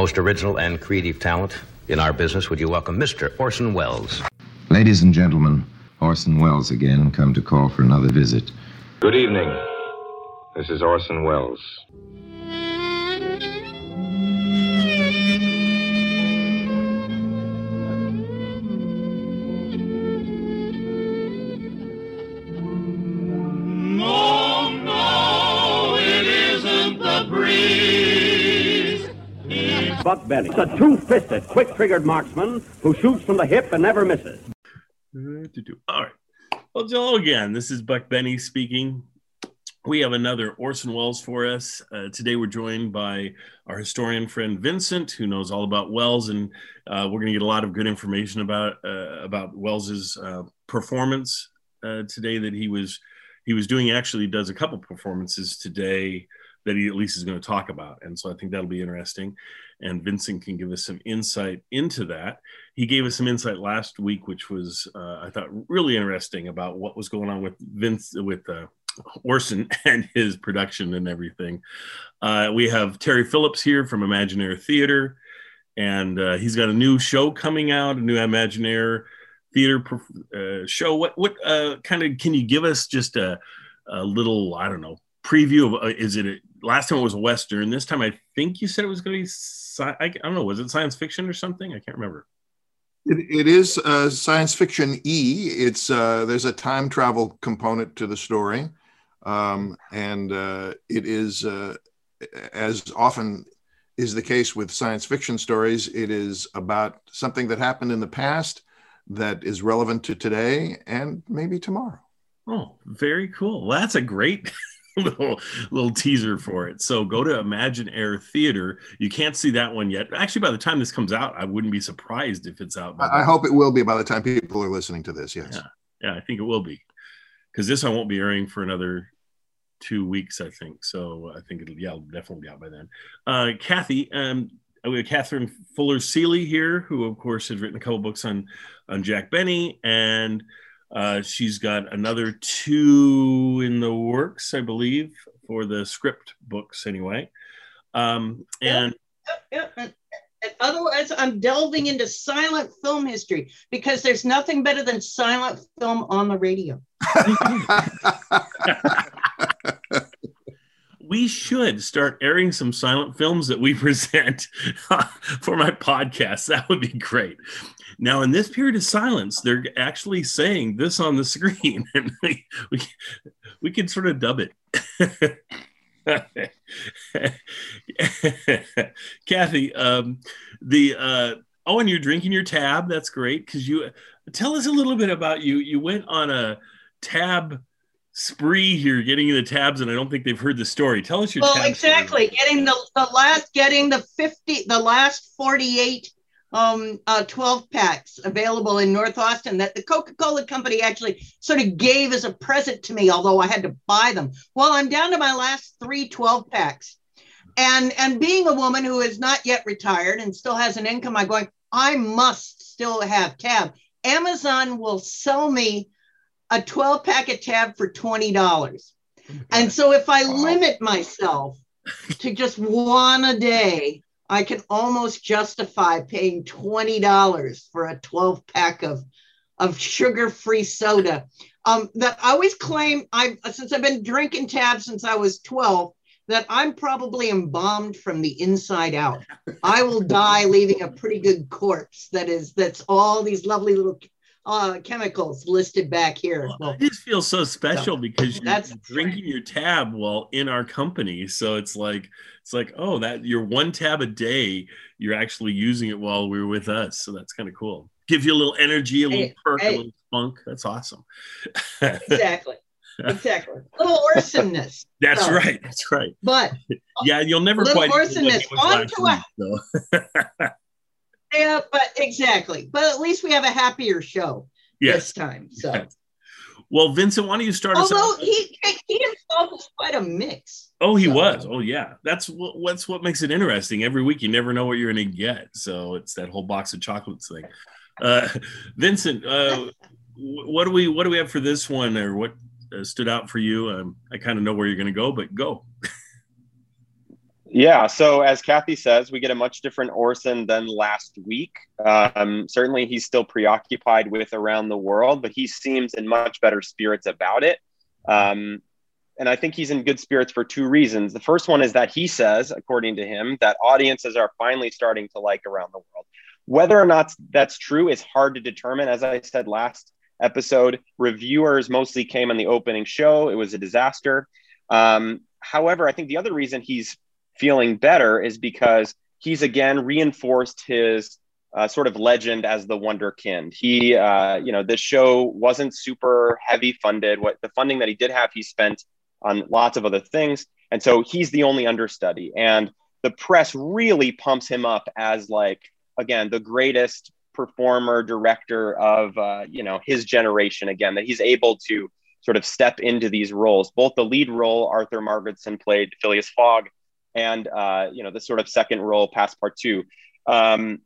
most original and creative talent in our business. Would you welcome Mr. Orson Welles? Ladies and gentlemen, Orson Welles again, come to call for another visit. Good evening. This is Orson Welles. Buck Benny, a two-fisted, quick-triggered marksman who shoots from the hip and never misses. All right. Well, hello again. This is Buck Benny speaking. We have another Orson Welles for us. Uh, today we're joined by our historian friend Vincent, who knows all about Welles, and uh, we're going to get a lot of good information about uh, about Welles's uh, performance uh, today. That he was he was doing. Actually, does a couple performances today that he at least is going to talk about, and so I think that'll be interesting. And Vincent can give us some insight into that. He gave us some insight last week, which was uh, I thought really interesting about what was going on with Vince with. Orson and his production and everything. Uh, we have Terry Phillips here from Imaginaire Theater, and uh, he's got a new show coming out, a new Imaginaire Theater uh, show. What what uh, kind of can you give us just a, a little I don't know preview of? Uh, is it last time it was western? This time I think you said it was going to be. Sci- I, I don't know. Was it science fiction or something? I can't remember. It, it is uh, science fiction E. It's uh, there's a time travel component to the story, um, and uh, it is uh, as often is the case with science fiction stories. It is about something that happened in the past that is relevant to today and maybe tomorrow. Oh, very cool. Well, that's a great little little teaser for it. So go to Imaginaire Theater. You can't see that one yet. Actually, by the time this comes out, I wouldn't be surprised if it's out. I, I hope it will be by the time people are listening to this. Yes. Yeah, yeah, I think it will be because this one won't be airing for another two weeks, I think. So I think it'll yeah, it'll definitely be out by then. Uh, Kathy, um, we have Kathryn Fuller Seeley here, who of course has written a couple books on on Jack Benny, and uh, she's got another two in the works, I believe, for the script books anyway. Um, and Yeah, and- and Otherwise, I'm delving into silent film history because there's nothing better than silent film on the radio. we should start airing some silent films that we present for my podcast. That would be great. Now, in this period of silence, they're actually saying this on the screen, and we we, we can sort of dub it. Kathy, um, the uh, oh, and you're drinking your tab. That's great because you tell us a little bit about you. You went on a tab spree here, getting the tabs, and I don't think they've heard the story. Tell us your Well, tab exactly. Getting the, the last, getting the 50, the last 48 um uh 12 packs available in North Austin that the Coca-Cola company actually sort of gave as a present to me, although I had to buy them. Well, I'm down to my last three 12 packs. And and being a woman who is not yet retired and still has an income, I'm going, I must still have tab. Amazon will sell me a 12 packet tab for $20. And so if I limit myself to just one a day, I can almost justify paying $20 for a 12 pack of, of sugar-free soda. Um, that I always claim I since I've been drinking tab since I was 12, that I'm probably embalmed from the inside out. I will die leaving a pretty good corpse that is that's all these lovely little uh, chemicals listed back here. Well, it just feels so special because you're That's drinking your tab while in our company. So it's like it's like oh that your one tab a day, you're actually using it while we're with us. So that's kind of cool. Give you a little energy, a little Hey, perk, a little spunk. That's awesome. exactly. Exactly. Little Orsonness. That's So, right. That's right. But Yeah, you'll never Little quite. like this. On to week, though. yeah, but exactly. But at least we have a happier show yes. this time. So Yes. Well, Vincent, why don't you start us although out? he he himself was quite a mix. Oh, he So- was. Oh, yeah. That's what. What's what makes it interesting. Every week, you never know what you're going to get. So it's that whole box of chocolates thing. Uh, Vincent, uh, what do we what do we have for this one, or what uh, stood out for you? Um, I kind of know where you're going to go, but go. Yeah, so as Kathy says, we get a much different Orson than last week. Um, certainly, he's still preoccupied with around the world, but he seems in much better spirits about it. Um, and I think he's in good spirits for two reasons. The first one is that he says, according to him, that audiences are finally starting to like around the world. Whether or not that's true is hard to determine. As I said last episode, reviewers mostly came on the opening show, it was a disaster. Um, however, I think the other reason he's feeling better is because he's again reinforced his uh, sort of legend as the wunderkind. He, uh, you know, this show wasn't super heavy funded. What the funding that he did have, he spent on lots of other things, and so he's the only understudy. And the press really pumps him up as like again the greatest performer director of uh, you know his generation. Again, that he's able to sort of step into these roles. Both the lead role, Arthur Margetson played Phileas Fogg and uh, you know the sort of second role Passepartout. Um,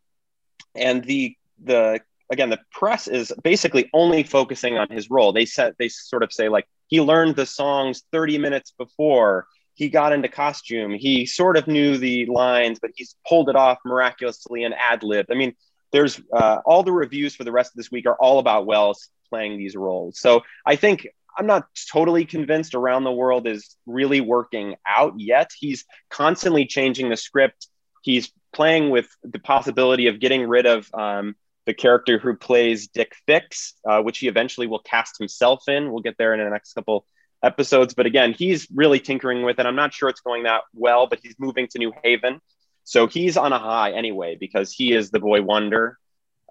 and the the again the press is basically only focusing on his role. They said they sort of say like he learned the songs 30 minutes before he got into costume. He sort of knew the lines, but he's pulled it off miraculously and ad lib. I mean, there's uh, all the reviews for the rest of this week are all about Welles playing these roles. So I think I'm not totally convinced around the world is really working out yet. He's constantly changing the script. He's playing with the possibility of getting rid of um, the character who plays Dick Fix, uh, which he eventually will cast himself in. We'll get there in the next couple episodes. But again, he's really tinkering with it. I'm not sure it's going that well, but he's moving to New Haven. So he's on a high anyway, because he is the boy wonder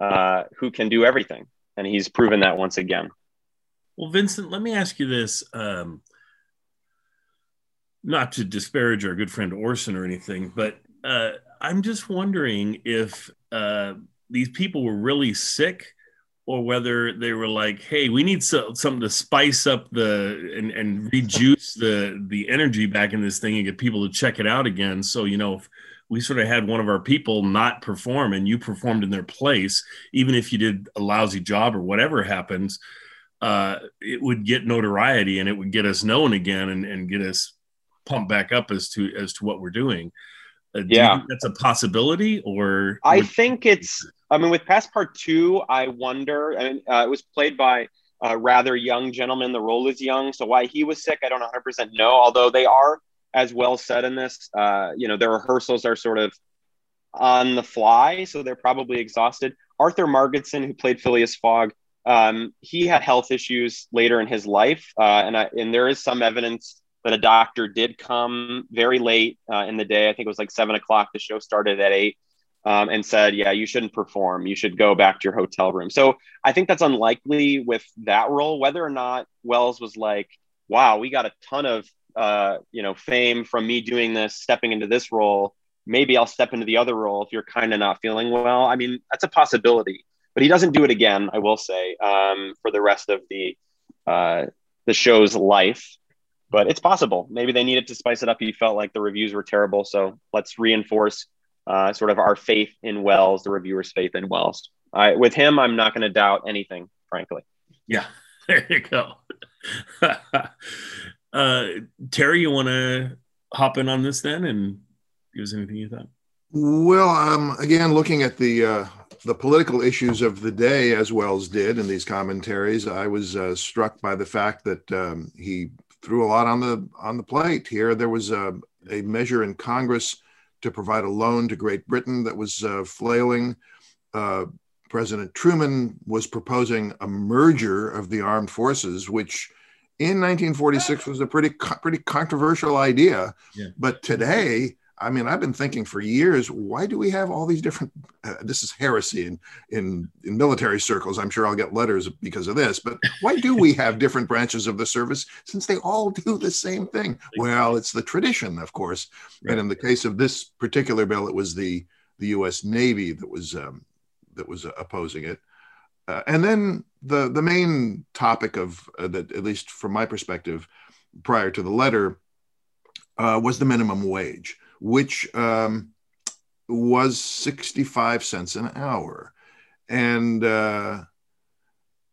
uh, who can do everything. And he's proven that once again. Well, Vincent, let me ask you this. Um, not to disparage our good friend Orson or anything, but uh, I'm just wondering if uh, these people were really sick or whether they were like, hey, we need so, something to spice up the and, and rejuice the the energy back in this thing and get people to check it out again. So, you know, if we sort of had one of our people not perform and you performed in their place, even if you did a lousy job or whatever happens, uh, it would get notoriety and it would get us known again and, and get us pumped back up as to as to what we're doing. Uh, do yeah, that's a possibility, or I think it's. I mean, with Passepartout, I wonder. I mean, uh, it was played by a rather young gentleman. The role is young, so why he was sick, I don't 100 percent know. Although they are, as well said in this, uh, you know, their rehearsals are sort of on the fly, so they're probably exhausted. Arthur Margetson, who played Phileas Fogg, um, he had health issues later in his life, uh, and I, and there is some evidence that a doctor did come very late uh, in the day. I think it was like seven o'clock. The show started at eight, um, and said, "Yeah, you shouldn't perform. You should go back to your hotel room." So I think that's unlikely with that role. Whether or not Welles was like, "Wow, we got a ton of uh, you know fame from me doing this, stepping into this role." Maybe I'll step into the other role if you're kind of not feeling well. I mean, that's a possibility but he doesn't do it again. I will say um, for the rest of the uh, the show's life. But it's possible. Maybe they needed to spice it up. He felt like the reviews were terrible, so let's reinforce uh, sort of our faith in Welles, the reviewers' faith in Welles. I, with him, I'm not going to doubt anything, frankly. Yeah, there you go. uh, Terry, you want to hop in on this then and give us anything you thought? Well, um, again, looking at the uh, the political issues of the day as Welles did in these commentaries, I was uh, struck by the fact that um, he threw a lot on the on the plate. Here, there was a, a measure in Congress to provide a loan to Great Britain that was uh, flailing. Uh, President Truman was proposing a merger of the armed forces, which in 1946 was a pretty pretty controversial idea. Yeah. But today I mean, I've been thinking for years, why do we have all these different? Uh, this is heresy in, in in military circles. I'm sure I'll get letters because of this. But why do we have different branches of the service since they all do the same thing? Well, it's the tradition, of course. Right. And in the case of this particular bill, it was the the U.S. Navy that was um, that was opposing it. Uh, and then the the main topic of uh, that, at least from my perspective, prior to the letter, uh, was the minimum wage which um, was 65 cents an hour. And uh,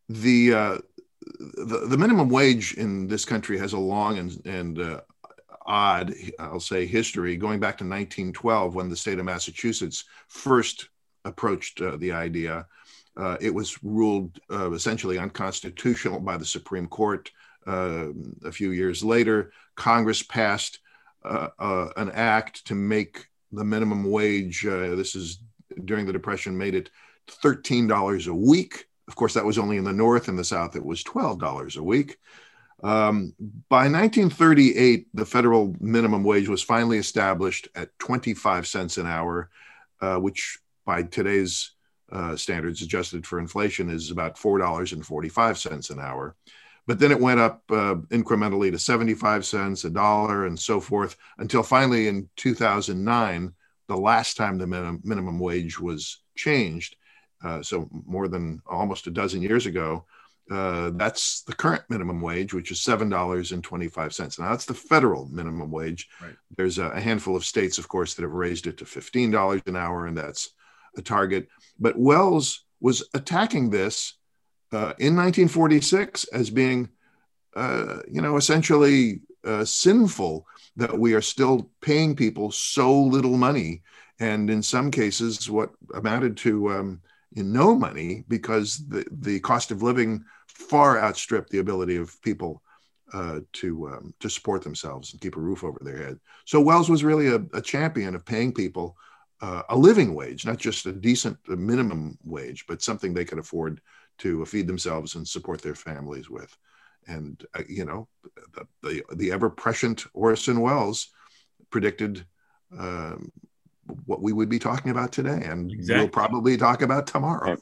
the, uh, the, the minimum wage in this country has a long and, and uh, odd, I'll say, history going back to 1912 when the state of Massachusetts first approached uh, the idea. Uh, it was ruled uh, essentially unconstitutional by the Supreme Court. A few years later, Congress passed an act to make the minimum wage, this is during the Depression, made it $13 a week. Of course, that was only in the North. In the South, it was $12 a week. Um, by 1938, the federal minimum wage was finally established at 25 cents an hour, uh, which by today's uh, standards, adjusted for inflation, is about $4.45 an hour. But then it went up uh, incrementally to 75 cents, a dollar, and so forth, until finally in 2009, the last time the minimum, minimum wage was changed, uh, so more than almost a dozen years ago, uh, that's the current minimum wage, which is seven dollars and twenty-five cents. Now that's the federal minimum wage. Right. There's a, a, handful of states, of course, that have raised it to fifteen dollars an hour, and that's a target. But Welles was attacking this uh, in 1946 as being, uh, you know, essentially uh, sinful that we are still paying people so little money, and in some cases, what amounted to um, in no money because the, the cost of living far outstripped the ability of people uh, to um, to support themselves and keep a roof over their head. So Welles was really a, a champion of paying people uh, a living wage, not just a decent a minimum wage, but something they could afford to feed themselves and support their families with. And uh, you know, the, the, the ever prescient Orson Welles predicted um, what we would be talking about today, and exactly. we'll probably talk about tomorrow.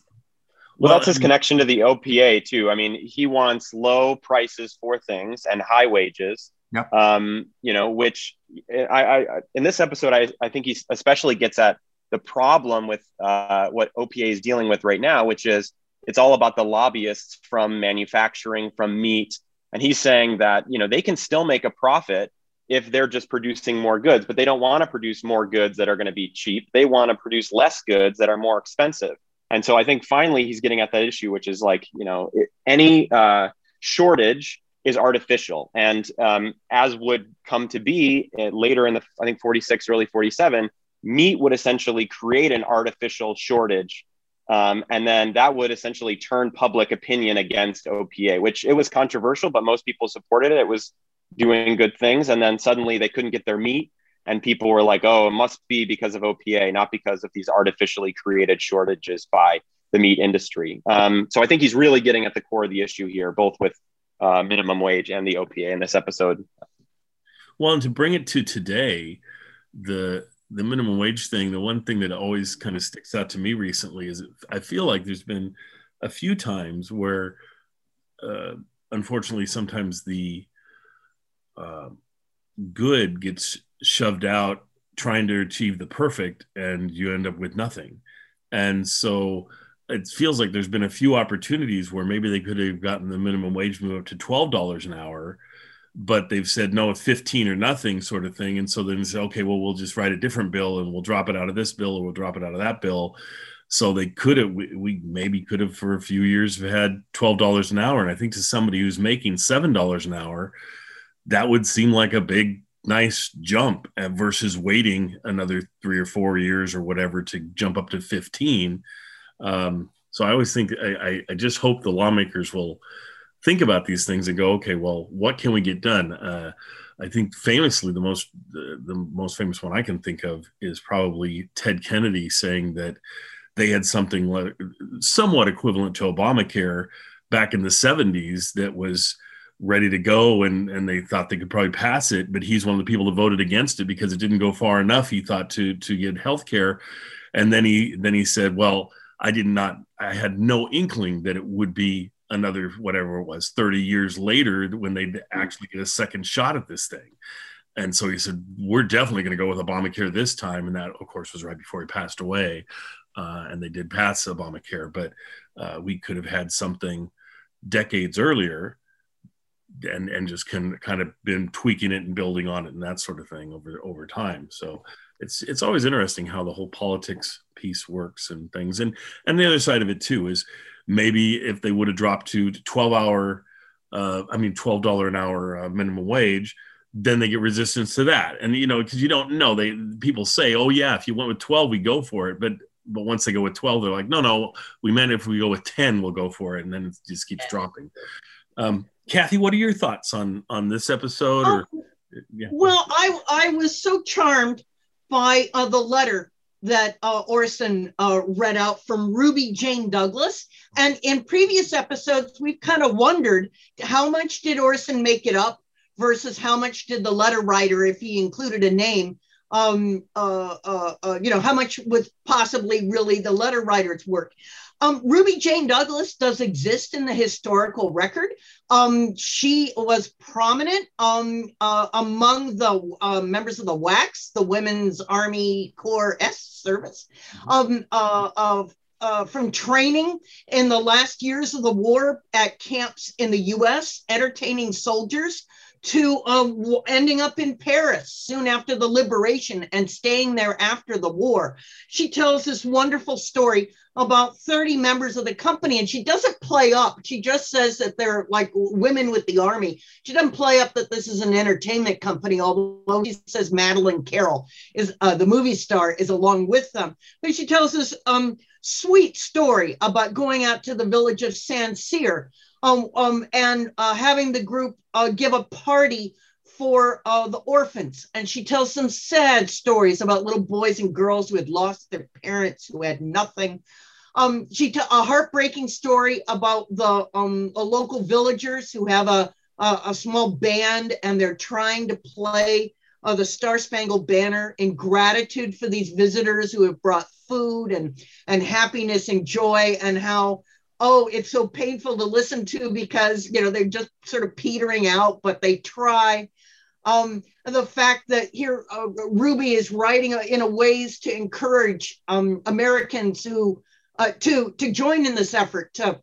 Well, that's his connection to the OPA too. I mean, he wants low prices for things and high wages. Yep. Um, you know, which I, I in this episode, I, I think he especially gets at the problem with uh, what OPA is dealing with right now, which is it's all about the lobbyists from manufacturing, from meat, and he's saying that you know they can still make a profit if they're just producing more goods, but they don't want to produce more goods that are going to be cheap. They want to produce less goods that are more expensive. And so I think finally he's getting at that issue, which is like, you know, any uh, shortage is artificial. And um, as would come to be uh, later in the, I think, 46, early 47, meat would essentially create an artificial shortage. Um, and then that would essentially turn public opinion against OPA, which it was controversial, but most people supported it. It was doing good things. And then suddenly they couldn't get their meat and people were like oh it must be because of opa not because of these artificially created shortages by the meat industry. Um, so i think he's really getting at the core of the issue here both with uh, minimum wage and the opa in this episode. Well and to bring it to today the the minimum wage thing the one thing that always kind of sticks out to me recently is i feel like there's been a few times where uh, unfortunately sometimes the uh, good gets shoved out trying to achieve the perfect and you end up with nothing. And so it feels like there's been a few opportunities where maybe they could have gotten the minimum wage move up to $12 an hour but they've said no it's 15 or nothing sort of thing. And so then say okay well we'll just write a different bill and we'll drop it out of this bill or we'll drop it out of that bill. So they could have we, we maybe could have for a few years had $12 an hour. And i think to somebody who's making $7 an hour that would seem like a big nice jump versus waiting another three or four years or whatever to jump up to 15 um, so i always think I, I, just hope the lawmakers will think about these things and go okay well what can we get done? Uh, i think famously the most the, the most famous one i can think of is probably ted kennedy saying that they had something somewhat equivalent to obamacare back in the 70s that was ready to go and and they thought they could probably pass it but he's one of the people that voted against it because it didn't go far enough he thought to to get health care and then he then he said well i did not i had no inkling that it would be another whatever it was 30 years later when they'd actually get a second shot at this thing. And so he said we're definitely going to go with obamacare this time. And that of course was right before he passed away uh, and they did pass obamacare. But uh, we could have had something decades earlier and and just can kind of been tweaking it and building on it and that sort of thing over over time. So it's it's always interesting how the whole politics piece works and things. And and the other side of it too is maybe if they would have dropped to 12 hour uh, i mean 12 dollar an hour uh, minimum wage then they get resistance to that. And you know, because you don't know, they people say, "Oh yeah, if you went with 12, we go for it." But but once they go with 12, they're like, "No, no, we meant if we go with 10, we'll go for it." And then it just keeps dropping. Um, Kathy, what are your thoughts on on this episode? Or, oh, yeah. Well, I I was so charmed by uh, the letter that uh, Orson uh, read out from Ruby Jane Douglas. And in previous episodes, we've kind of wondered how much did Orson make it up versus how much did the letter writer, if he included a name, um, uh, uh, uh, you know, how much was possibly really the letter writer's work. Um, Ruby Jane Douglas does exist in the historical record. Um, she was prominent um, uh, among the uh, members of the WACS, the Women's Army Corps S service, mm-hmm. um, uh, of uh, from training in the last years of the war at camps in the US, entertaining soldiers, to uh, ending up in Paris soon after the liberation and staying there after the war. She tells this wonderful story about 30 members of the company, and she doesn't play up. She just says that they're like women with the army. She doesn't play up that this is an entertainment company, although she says Madeleine Carroll is uh, the movie star is along with them. But she tells this um, sweet story about going out to the village of Saint Cyr um, um, and uh, having the group uh, give a party for uh, the orphans. And she tells some sad stories about little boys and girls who had lost their parents, who had nothing. Um, she t- a heartbreaking story about the um, local villagers who have a, a, a small band and they're trying to play uh, the Star Spangled Banner in gratitude for these visitors who have brought food and and happiness and joy and how oh, it's so painful to listen to because, you know, they're just sort of petering out, but they try. Um, the fact that here uh, Ruby is writing in a ways to encourage um, Americans who uh, to to join in this effort to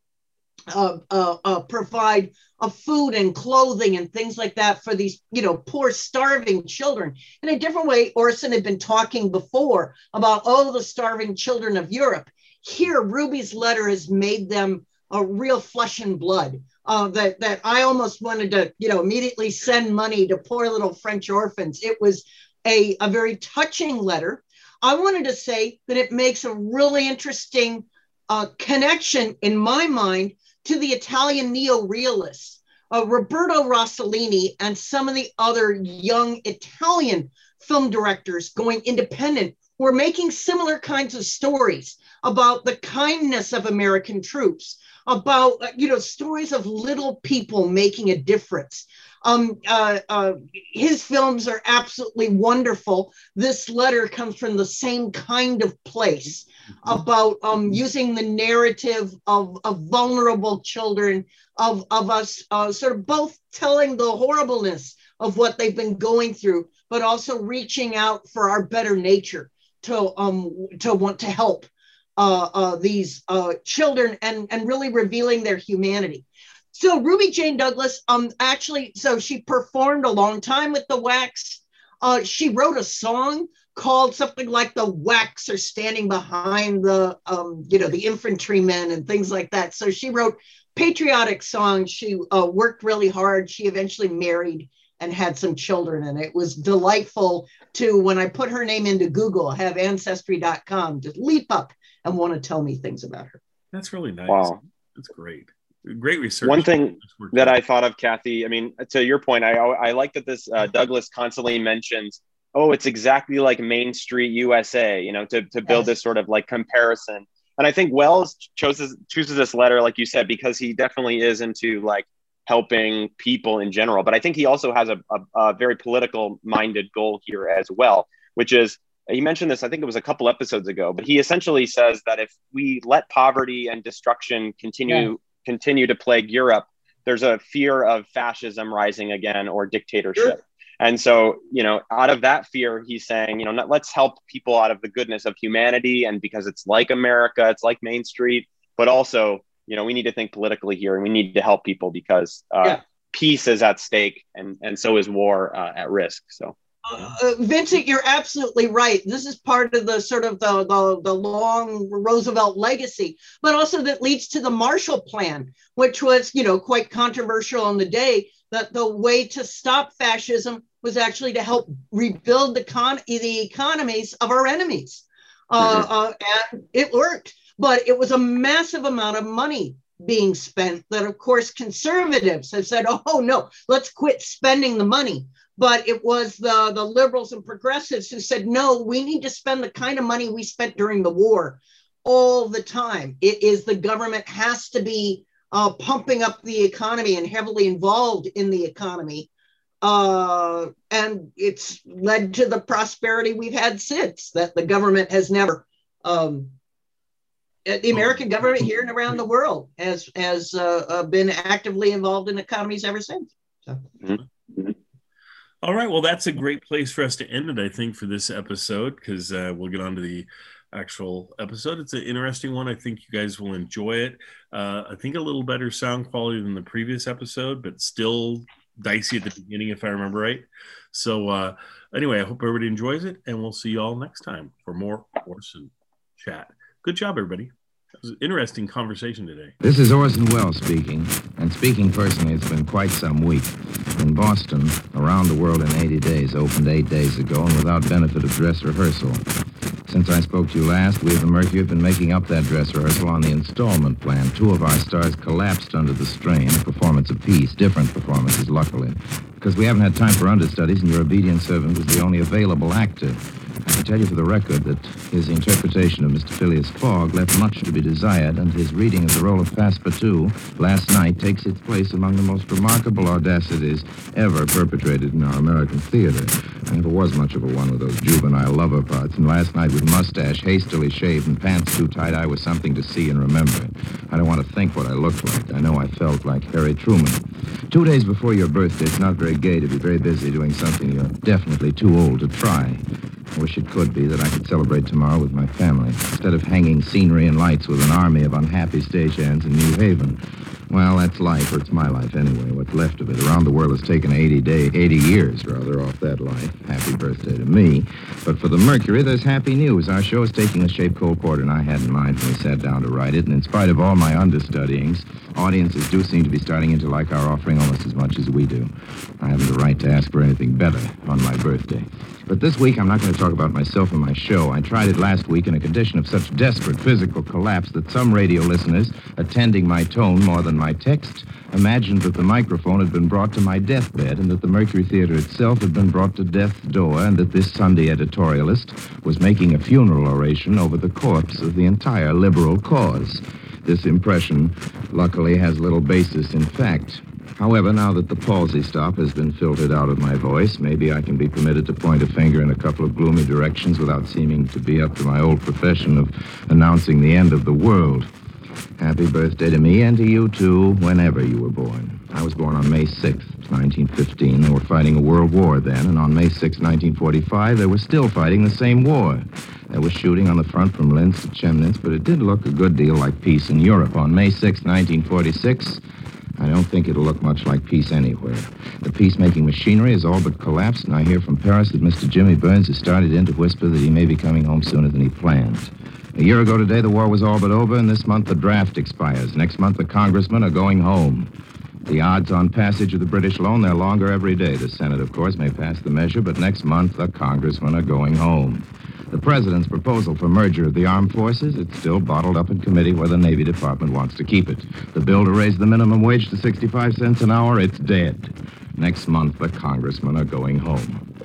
uh, uh, uh provide food and clothing and things like that for these you know poor starving children. In a different way, Orson had been talking before about all the starving children of Europe here, Ruby's letter has made them a real flesh and blood. Uh, that that I almost wanted to, you know, immediately send money to poor little French orphans. It was a, a very touching letter. I wanted to say that it makes a really interesting uh, connection in my mind to the Italian neo-realists, uh, Roberto Rossellini and some of the other young Italian film directors going independent were making similar kinds of stories about the kindness of American troops, about uh, you know stories of little people making a difference. Um, uh, uh, his films are absolutely wonderful. This letter comes from the same kind of place about um, using the narrative of, of vulnerable children, of, of us uh, sort of both telling the horribleness of what they've been going through, but also reaching out for our better nature to um to want to help uh, uh, these uh, children and and really revealing their humanity. So Ruby Jane Douglas, um, actually, so she performed a long time with the WACs. Uh, she wrote a song called something like the WACs are standing behind the, um, you know, the infantrymen and things like that. So she wrote patriotic songs. She uh, worked really hard. She eventually married and had some children. And it was delightful to, when I put her name into Google, have ancestry.com just leap up and want to tell me things about her. That's really nice. Wow. That's great. Great research. One thing that I thought of, Kathy, I mean, to your point, I, I like that this uh, Douglas constantly mentions, oh, it's exactly like Main Street USA, you know, to, to build yes. this sort of like comparison. And I think Welles chooses chooses this letter, like you said, because he definitely is into like helping people in general. But I think he also has a, a, a very political minded goal here as well, which is he mentioned this, I think it was a couple episodes ago, but he essentially says that if we let poverty and destruction continue yeah. continue to plague Europe, there's a fear of fascism rising again or dictatorship. Sure. And so, you know, out of that fear, he's saying, you know, let's help people out of the goodness of humanity. And because it's like America, it's like Main Street, but also you know we need to think politically here and we need to help people because uh, yeah. peace is at stake and and so is war uh, at risk so uh, Vincent, you're absolutely right. This is part of the sort of the, the, the, long Roosevelt legacy, but also that leads to the Marshall Plan, which was, you know, quite controversial in the day. That the way to stop fascism was actually to help rebuild the, con- the economies of our enemies. Uh, Mhm. uh, and it worked, but it was a massive amount of money being spent that, of course, conservatives have said, oh, no, let's quit spending the money. But it was the, the liberals and progressives who said, no, we need to spend the kind of money we spent during the war all the time. It is the government has to be uh, pumping up the economy and heavily involved in the economy. Uh, and it's led to the prosperity we've had since that the government has never, um, the American government here and around the world has, has uh, uh, been actively involved in economies ever since. So. All right. Well, that's a great place for us to end it, I think, for this episode, because uh, we'll get on to the actual episode. It's an interesting one. I think you guys will enjoy it. Uh, I think a little better sound quality than the previous episode, but still dicey at the beginning, if I remember right. So, uh, anyway, I hope everybody enjoys it, and we'll see you all next time for more Orson chat. Good job, everybody. It was an interesting conversation today. This is Orson Welles speaking, and speaking personally, it's been quite some week. In Boston, Around the World in 80 Days opened eight days ago and without benefit of dress rehearsal. Since I spoke to you last, we at the Mercury have been making up that dress rehearsal on the installment plan. Two of our stars collapsed under the strain, performance apiece, different performances, luckily. Because we haven't had time for understudies, and your obedient servant was the only available actor. I can tell you for the record that his interpretation of Mr. Phileas Fogg left much to be desired, and his reading of the role of Passepartout last night takes its place among the most remarkable audacities ever perpetrated in our American theater. I never was much of a one with those juvenile lover parts, and last night with mustache hastily shaved and pants too tight, I was something to see and remember. I don't want to think what I looked like. I know I felt like Harry Truman. Two days before your birthday, it's not very gay to be very busy doing something you're definitely too old to try. I wish it could be that I could celebrate tomorrow with my family, instead of hanging scenery and lights with an army of unhappy stagehands in New Haven. Well, that's life, or it's my life anyway, what's left of it. Around the world has taken 80 day, 80 years, rather, off that life. Happy birthday to me. But for the Mercury, there's happy news. Our show is taking a shape Cole Porter and I had in mind when we sat down to write it, and in spite of all my understudyings, audiences do seem to be starting in to like our offering almost as much as we do. I haven't the right to ask for anything better on my birthday. But this week, I'm not going to talk about myself and my show. I tried it last week in a condition of such desperate physical collapse that some radio listeners, attending my tone more than my text, imagined that the microphone had been brought to my deathbed and that the Mercury Theater itself had been brought to death's door and that this Sunday editorialist was making a funeral oration over the corpse of the entire liberal cause. This impression, luckily, has little basis in fact. However, now that the palsy stop has been filtered out of my voice, maybe I can be permitted to point a finger in a couple of gloomy directions without seeming to be up to my old profession of announcing the end of the world. Happy birthday to me and to you, too, whenever you were born. I was born on May 6th, 1915. They were fighting a world war then, and on May 6, 1945, they were still fighting the same war. There was shooting on the front from Linz to Chemnitz, but it did look a good deal like peace in Europe. On May 6, 1946, I don't think it'll look much like peace anywhere. The peacemaking machinery has all but collapsed, and I hear from Paris that Mr. Jimmy Byrnes has started in to whisper that he may be coming home sooner than he planned. A year ago today, the war was all but over, and this month the draft expires. Next month, the congressmen are going home. The odds on passage of the British loan, they're longer every day. The Senate, of course, may pass the measure, but next month, the congressmen are going home. The president's proposal for merger of the armed forces, it's still bottled up in committee where the Navy Department wants to keep it. The bill to raise the minimum wage to 65 cents an hour, it's dead. Next month, the congressmen are going home.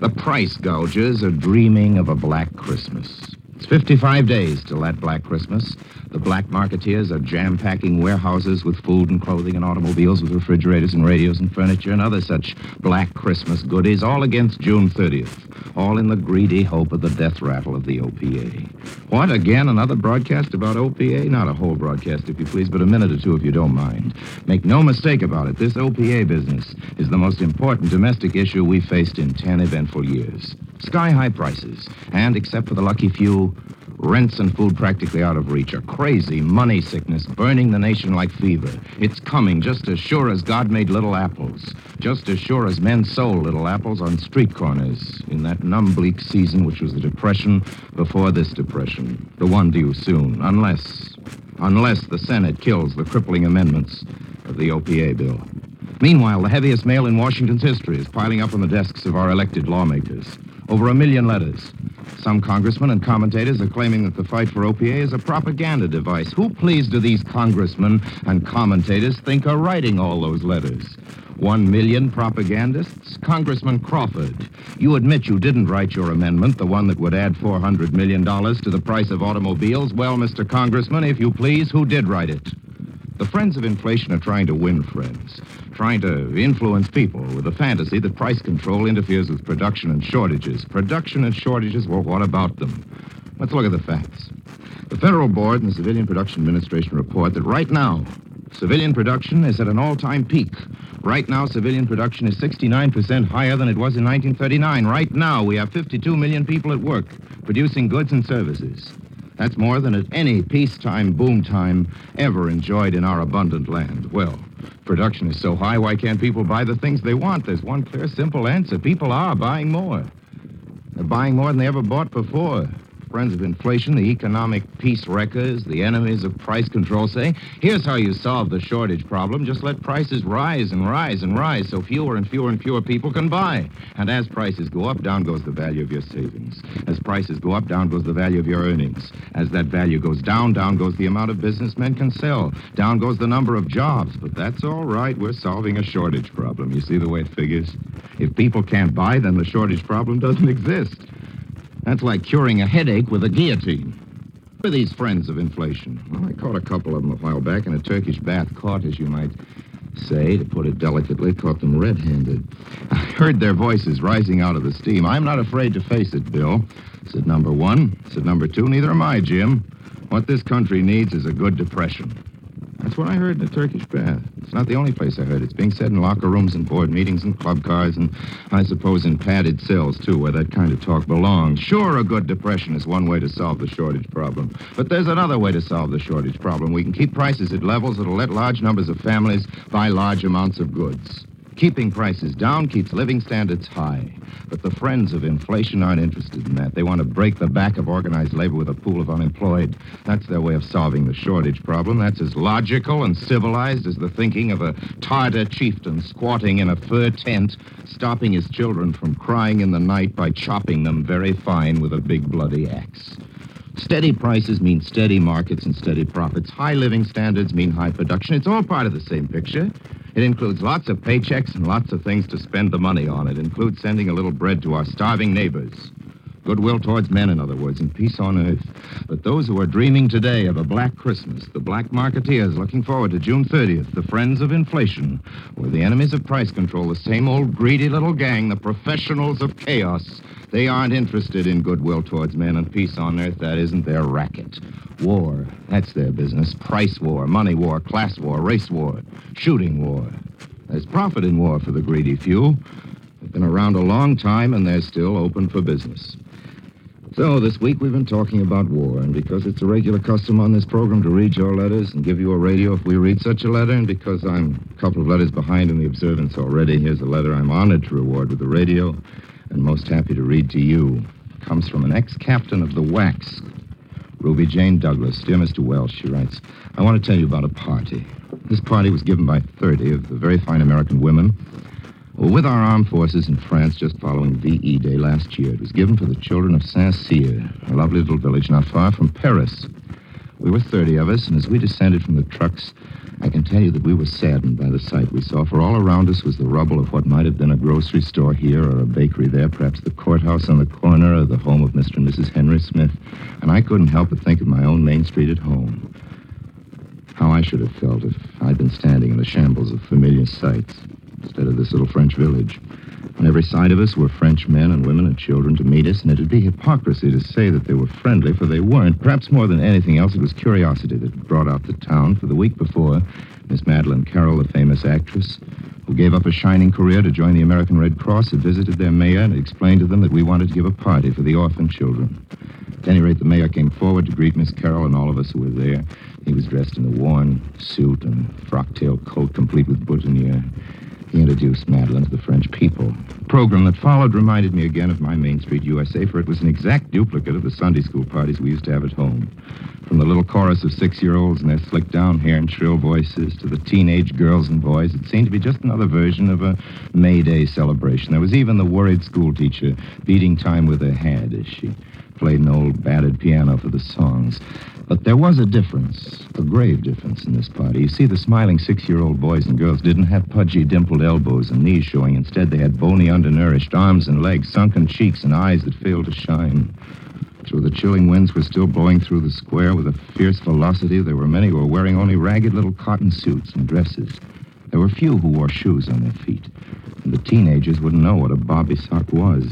The price gougers are dreaming of a black Christmas. It's 55 days till that black Christmas. The black marketeers are jam packing warehouses with food and clothing and automobiles with refrigerators and radios and furniture and other such black Christmas goodies, all against June 30th, all in the greedy hope of the death rattle of the OPA. What, again, another broadcast about OPA? Not a whole broadcast, if you please, but a minute or two, if you don't mind. Make no mistake about it, this OPA business is the most important domestic issue we've faced in 10 eventful years. Sky high prices, and except for the lucky few, Rents and food practically out of reach. A crazy money sickness burning the nation like fever. It's coming just as sure as God made little apples. Just as sure as men sold little apples on street corners in that numb bleak season which was the depression before this depression. The one due soon. Unless, unless the Senate kills the crippling amendments of the OPA bill. Meanwhile, the heaviest mail in Washington's history is piling up on the desks of our elected lawmakers. Over a million letters. Some congressmen and commentators are claiming that the fight for OPA is a propaganda device. Who, please, do these congressmen and commentators think are writing all those letters? One million propagandists? Congressman Crawford, you admit you didn't write your amendment, the one that would add $400 million to the price of automobiles. Well, Mr. Congressman, if you please, who did write it? The friends of inflation are trying to win friends, trying to influence people with the fantasy that price control interferes with production and shortages. Production and shortages, well, what about them? Let's look at the facts. The Federal Board and the Civilian Production Administration report that right now, civilian production is at an all time peak. Right now, civilian production is 69% higher than it was in 1939. Right now, we have 52 million people at work producing goods and services. That's more than at any peacetime boom time ever enjoyed in our abundant land. Well, production is so high, why can't people buy the things they want? There's one clear, simple answer. People are buying more. They're buying more than they ever bought before. Friends of inflation, the economic peace wreckers, the enemies of price control say, here's how you solve the shortage problem. Just let prices rise and rise and rise so fewer and fewer and fewer people can buy. And as prices go up, down goes the value of your savings. As prices go up, down goes the value of your earnings. As that value goes down, down goes the amount of businessmen can sell. Down goes the number of jobs. But that's all right. We're solving a shortage problem. You see the way it figures? If people can't buy, then the shortage problem doesn't exist. That's like curing a headache with a guillotine. Who are these friends of inflation? Well, I caught a couple of them a while back in a Turkish bath. Caught, as you might say, to put it delicately, caught them red handed. I heard their voices rising out of the steam. I'm not afraid to face it, Bill. Said number one. Said number two, neither am I, Jim. What this country needs is a good depression. That's what I heard in the Turkish bath. It's not the only place I heard. It's being said in locker rooms and board meetings and club cars and I suppose in padded cells, too, where that kind of talk belongs. Sure, a good depression is one way to solve the shortage problem. But there's another way to solve the shortage problem. We can keep prices at levels that'll let large numbers of families buy large amounts of goods. Keeping prices down keeps living standards high. But the friends of inflation aren't interested in that. They want to break the back of organized labor with a pool of unemployed. That's their way of solving the shortage problem. That's as logical and civilized as the thinking of a Tartar chieftain squatting in a fur tent, stopping his children from crying in the night by chopping them very fine with a big bloody axe. Steady prices mean steady markets and steady profits. High living standards mean high production. It's all part of the same picture. It includes lots of paychecks and lots of things to spend the money on. It includes sending a little bread to our starving neighbors. Goodwill towards men, in other words, and peace on earth. But those who are dreaming today of a black Christmas, the black marketeers looking forward to June 30th, the friends of inflation, or the enemies of price control, the same old greedy little gang, the professionals of chaos, they aren't interested in goodwill towards men and peace on earth. That isn't their racket. War, that's their business. Price war, money war, class war, race war, shooting war. There's profit in war for the greedy few. They've been around a long time and they're still open for business. So, this week we've been talking about war, and because it's a regular custom on this program to read your letters and give you a radio if we read such a letter, and because I'm a couple of letters behind in the observance already, here's a letter I'm honored to reward with the radio and most happy to read to you. It comes from an ex captain of the WACs, Ruby Jane Douglas. Dear Mr. Welles, she writes, I want to tell you about a party. This party was given by 30 of the very fine American women well, with our armed forces in France just following VE Day last year. It was given for the children of Saint-Cyr, a lovely little village not far from Paris. We were 30 of us, and as we descended from the trucks, I can tell you that we were saddened by the sight we saw, for all around us was the rubble of what might have been a grocery store here or a bakery there, perhaps the courthouse on the corner or the home of Mr. and Mrs. Henry Smith. And I couldn't help but think of my own Main Street at home. How I should have felt if I'd been standing in the shambles of familiar sights instead of this little French village. On every side of us were French men and women and children to meet us, and it'd be hypocrisy to say that they were friendly, for they weren't. Perhaps more than anything else, it was curiosity that brought out the town. For the week before, Miss Madeleine Carroll, the famous actress, who gave up a shining career to join the American Red Cross, had visited their mayor and explained to them that we wanted to give a party for the orphan children. At any rate, the mayor came forward to greet Miss Carroll and all of us who were there. He was dressed in a worn suit and frock-tail coat complete with boutonniere. He introduced Madeleine to the French people. The program that followed reminded me again of my Main Street USA, for it was an exact duplicate of the Sunday school parties we used to have at home. From the little chorus of six year olds and their slick down hair and shrill voices to the teenage girls and boys, it seemed to be just another version of a May Day celebration. There was even the worried schoolteacher beating time with her hand as she played an old battered piano for the songs. But there was a difference, a grave difference in this party. You see, the smiling six year old boys and girls didn't have pudgy, dimpled elbows and knees showing. Instead, they had bony, undernourished arms and legs, sunken cheeks, and eyes that failed to shine. Through the chilling winds were still blowing through the square with a fierce velocity. There were many who were wearing only ragged little cotton suits and dresses. There were few who wore shoes on their feet. And the teenagers wouldn't know what a bobby sock was.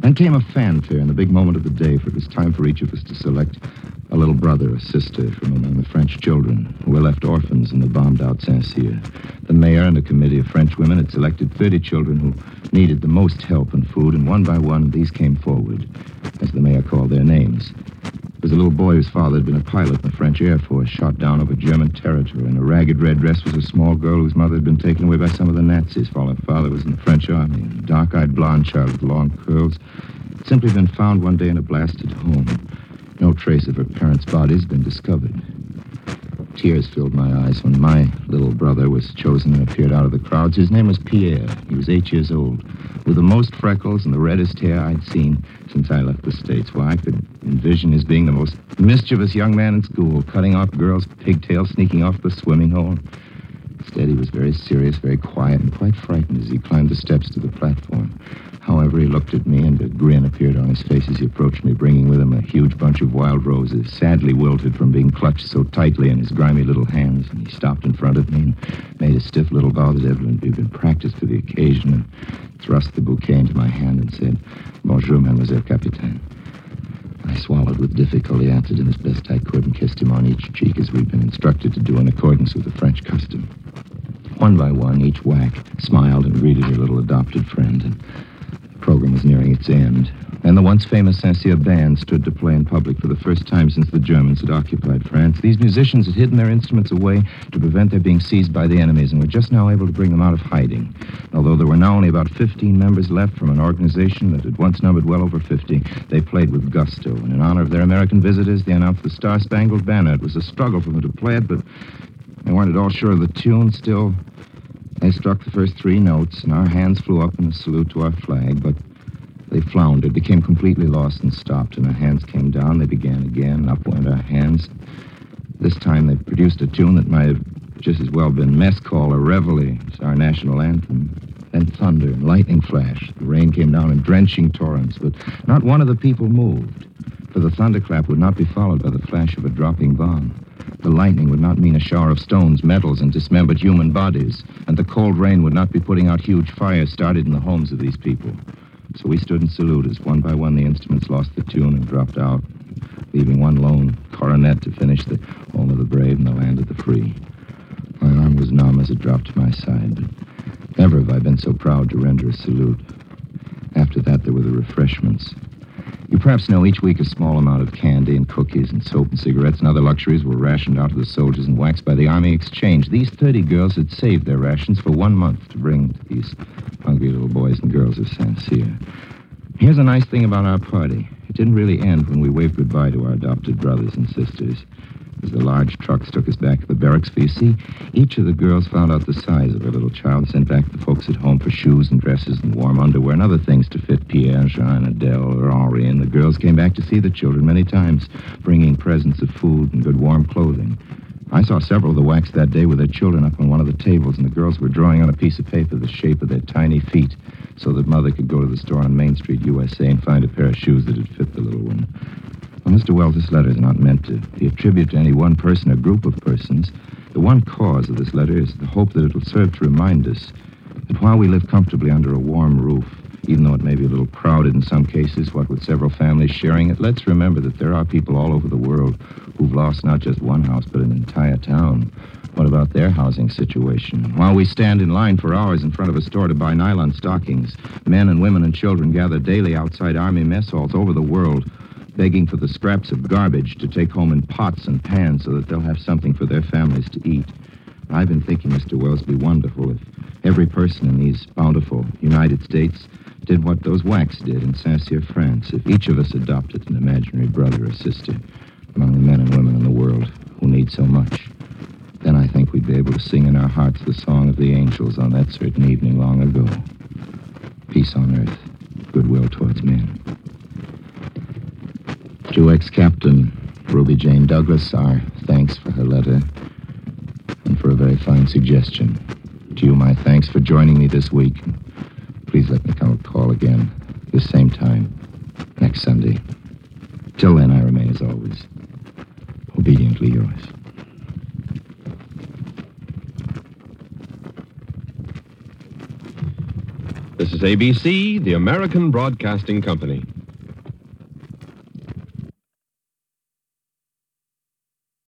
Then came a fanfare in the big moment of the day, for it was time for each of us to select a little brother or sister from among the French children who were left orphans in the bombed out Saint Cyr. The mayor and a committee of French women had selected 30 children who needed the most help and food, and one by one these came forward, as the mayor called their names. There was a little boy whose father had been a pilot in the French Air Force, shot down over German territory. In a ragged red dress was a small girl whose mother had been taken away by some of the Nazis while her father was in the French army. A dark-eyed blonde child with long curls had simply been found one day in a blasted home. No trace of her parents' bodies had been discovered. Tears filled my eyes when my little brother was chosen and appeared out of the crowds. His name was Pierre. He was eight years old, with the most freckles and the reddest hair I'd seen since I left the States. Well, I could envision his being the most mischievous young man in school, cutting off girls' pigtails, sneaking off the swimming hole. Instead, he was very serious, very quiet, and quite frightened as he climbed the steps to the platform. However, he looked at me, and a grin appeared on his face as he approached me, bringing with him a huge bunch of wild roses, sadly wilted from being clutched so tightly in his grimy little hands. And he stopped in front of me and made a stiff little bow that evidently had been practiced for the occasion, and thrust the bouquet into my hand and said, Bonjour, Mademoiselle Capitaine. I swallowed with difficulty, answered him as best I could, and kissed him on each cheek as we'd been instructed to do in accordance with the French custom. One by one, each WAC smiled and greeted her little adopted friend, and program was nearing its end. And the once famous Saint Cyr band stood to play in public for the first time since the Germans had occupied France. These musicians had hidden their instruments away to prevent their being seized by the enemies and were just now able to bring them out of hiding. Although there were now only about 15 members left from an organization that had once numbered well over 50, they played with gusto. And in honor of their American visitors, they announced the Star Spangled Banner. It was a struggle for them to play it, but they weren't at all sure of the tune. Still, they struck the first three notes, and our hands flew up in a salute to our flag, but they floundered, became completely lost, and stopped. And our hands came down. They began again. Up went our hands. This time they produced a tune that might have just as well been mess call or reveille. It's our national anthem. Then thunder and lightning flashed. The rain came down in drenching torrents, but not one of the people moved. For the thunderclap would not be followed by the flash of a dropping bomb. The lightning would not mean a shower of stones, metals, and dismembered human bodies. And the cold rain would not be putting out huge fires started in the homes of these people. So we stood in salute as one by one the instruments lost the tune and dropped out, leaving one lone coronet to finish the home of the brave and the land of the free. My arm was numb as it dropped to my side, but never have I been so proud to render a salute. After that, there were the refreshments. You perhaps know each week a small amount of candy and cookies and soap and cigarettes and other luxuries were rationed out to the soldiers and WACs by the Army Exchange. These 30 girls had saved their rations for one month to bring to these hungry little boys and girls of Saint Cyr. Here's a nice thing about our party. It didn't really end when we waved goodbye to our adopted brothers and sisters. As the large trucks took us back to the barracks, for you see, each of the girls found out the size of her little child, sent back the folks at home for shoes and dresses and warm underwear and other things to fit Pierre, Jean, Adele, or Henri. And the girls came back to see the children many times, bringing presents of food and good warm clothing. I saw several of the WACs that day with their children up on one of the tables, and the girls were drawing on a piece of paper the shape of their tiny feet so that Mother could go to the store on Main Street, USA, and find a pair of shoes that would fit the little one. Well, Mr. Welles, this letter is not meant to be a tribute to any one person or group of persons. The one cause of this letter is the hope that it will serve to remind us that while we live comfortably under a warm roof, even though it may be a little crowded in some cases, what with several families sharing it, let's remember that there are people all over the world who've lost not just one house, but an entire town. What about their housing situation? While we stand in line for hours in front of a store to buy nylon stockings, men and women and children gather daily outside Army mess halls over the world, begging for the scraps of garbage to take home in pots and pans so that they'll have something for their families to eat. I've been thinking, Mr. Welles, it'd be wonderful if every person in these bountiful United States did what those WACs did in Saint Cyr, France, if each of us adopted an imaginary brother or sister among the men and women in the world who need so much. Then I think we'd be able to sing in our hearts the song of the angels on that certain evening long ago. Peace on earth, goodwill towards men. To ex-captain Ruby Jane Douglas, our thanks for her letter and for a very fine suggestion. To you, my thanks for joining me this week. Please let me come call again, this same time, next Sunday. Till then, I remain as always, obediently yours. This is ABC, the American Broadcasting Company.